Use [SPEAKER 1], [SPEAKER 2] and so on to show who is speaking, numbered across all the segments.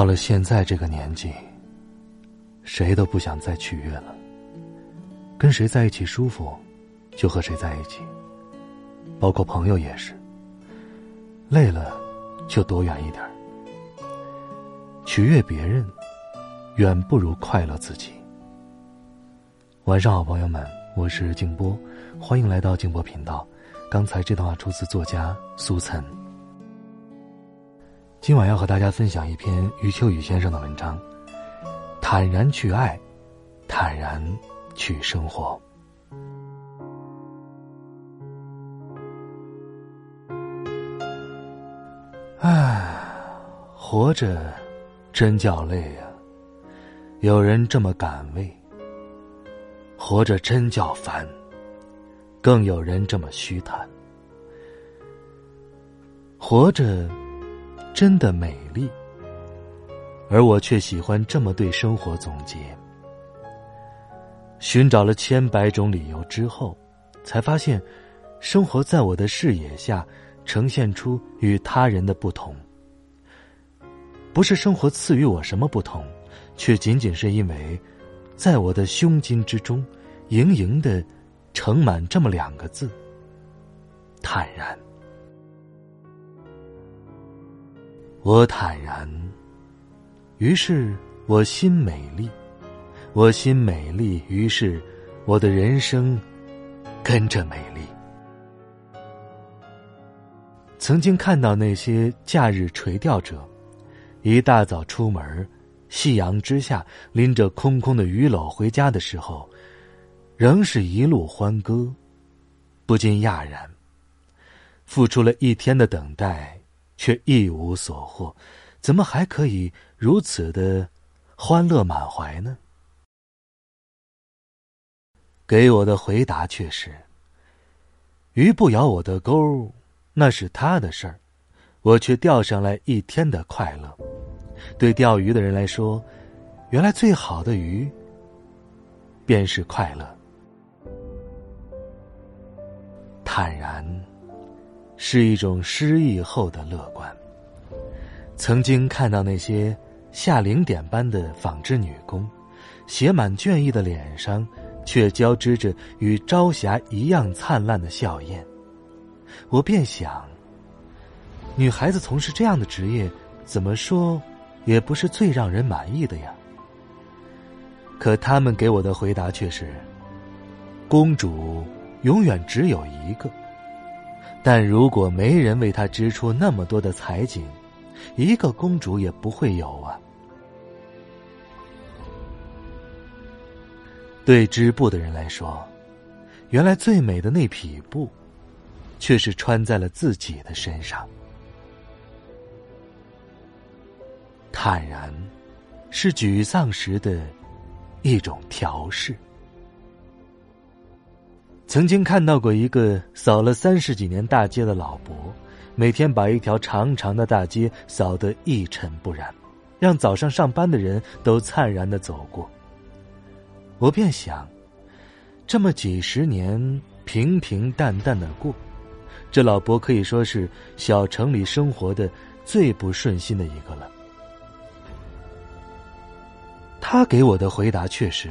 [SPEAKER 1] 到了现在这个年纪，谁都不想再取悦了。跟谁在一起舒服，就和谁在一起。包括朋友也是。累了，就躲远一点。取悦别人，远不如快乐自己。晚上好，朋友们，我是静波，欢迎来到静波频道。刚才这段话出自作家苏岑。今晚要和大家分享一篇余秋雨先生的文章，坦然去爱，坦然去生活。唉，活着真叫累呀！有人这么感慰。活着真叫烦，更有人这么虚谈。活着。真的美丽，而我却喜欢这么对生活总结。寻找了千百种理由之后，才发现，生活在我的视野下呈现出与他人的不同。不是生活赐予我什么不同，却仅仅是因为，在我的胸襟之中，盈盈的盛满这么两个字：坦然。我坦然，于是我心美丽，我心美丽，于是我的人生跟着美丽。曾经看到那些假日垂钓者，一大早出门，夕阳之下拎着空空的鱼篓回家的时候，仍是一路欢歌，不禁讶然，付出了一天的等待。却一无所获，怎么还可以如此的欢乐满怀呢？给我的回答却是：鱼不咬我的钩，那是他的事儿，我却钓上来一天的快乐。对钓鱼的人来说，原来最好的鱼便是快乐。坦然。是一种失意后的乐观。曾经看到那些下零点般的纺织女工，写满倦意的脸上，却交织着与朝霞一样灿烂的笑靥。我便想，女孩子从事这样的职业，怎么说，也不是最让人满意的呀。可他们给我的回答却是：公主永远只有一个。但如果没人为他织出那么多的彩锦，一个公主也不会有啊。对织布的人来说，原来最美的那匹布，却是穿在了自己的身上。坦然，是沮丧时的一种调试。曾经看到过一个扫了三十几年大街的老伯，每天把一条长长的大街扫得一尘不染，让早上上班的人都灿然的走过。我便想，这么几十年平平淡淡的过，这老伯可以说是小城里生活的最不顺心的一个了。他给我的回答却是：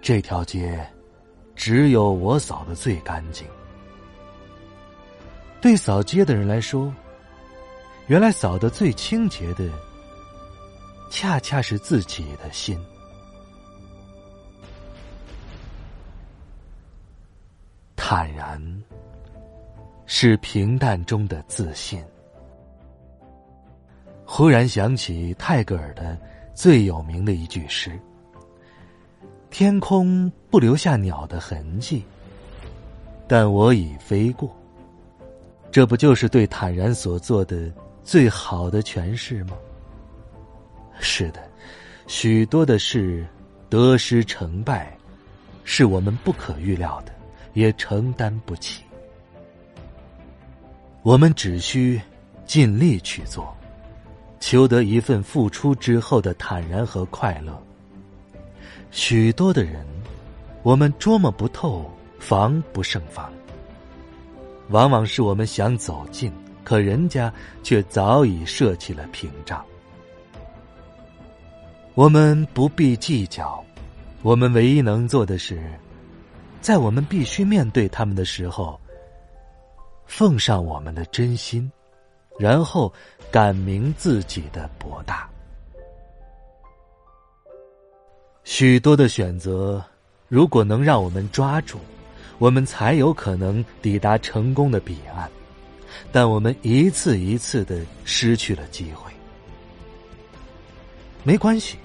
[SPEAKER 1] 这条街。只有我扫的最干净。对扫街的人来说，原来扫的最清洁的，恰恰是自己的心。坦然，是平淡中的自信。忽然想起泰戈尔的最有名的一句诗。天空不留下鸟的痕迹，但我已飞过。这不就是对坦然所做的最好的诠释吗？是的，许多的事得失成败，是我们不可预料的，也承担不起。我们只需尽力去做，求得一份付出之后的坦然和快乐。许多的人，我们捉摸不透，防不胜防。往往是我们想走近，可人家却早已设起了屏障。我们不必计较，我们唯一能做的是，在我们必须面对他们的时候。奉上我们的真心，然后感明自己的博大。许多的选择，如果能让我们抓住，我们才有可能抵达成功的彼岸。但我们一次一次的失去了机会。没关系，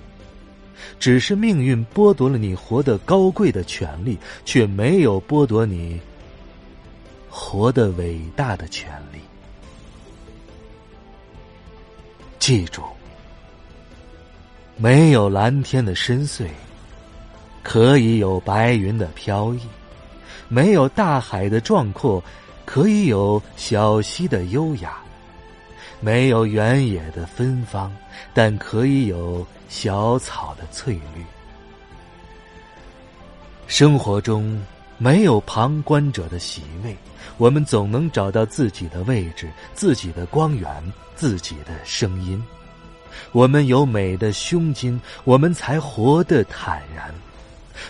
[SPEAKER 1] 只是命运剥夺了你活得高贵的权利，却没有剥夺你。活得伟大的权利，记住，没有蓝天的深邃，可以有白云的飘逸；没有大海的壮阔，可以有小溪的优雅；没有原野的芬芳，但可以有小草的翠绿。生活中。没有旁观者的席位，我们总能找到自己的位置、自己的光源、自己的声音。我们有美的胸襟，我们才活得坦然。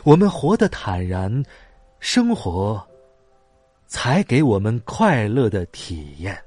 [SPEAKER 1] 我们活得坦然，生活才给我们快乐的体验。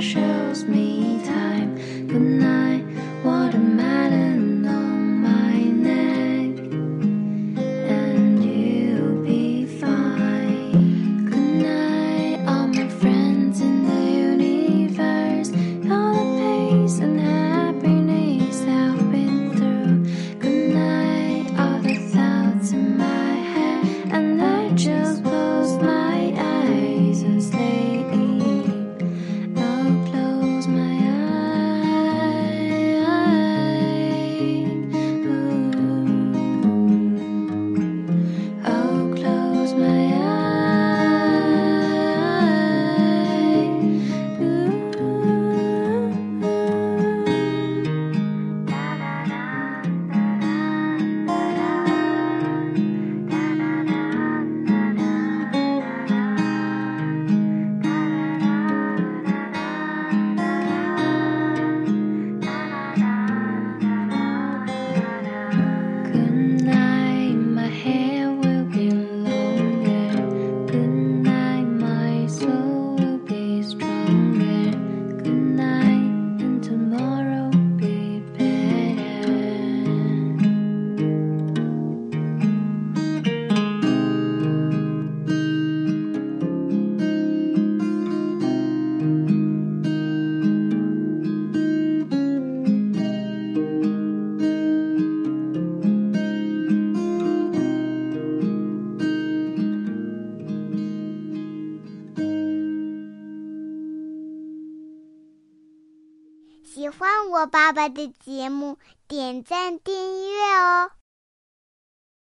[SPEAKER 2] precious. 爸爸的节目，点赞订阅哦。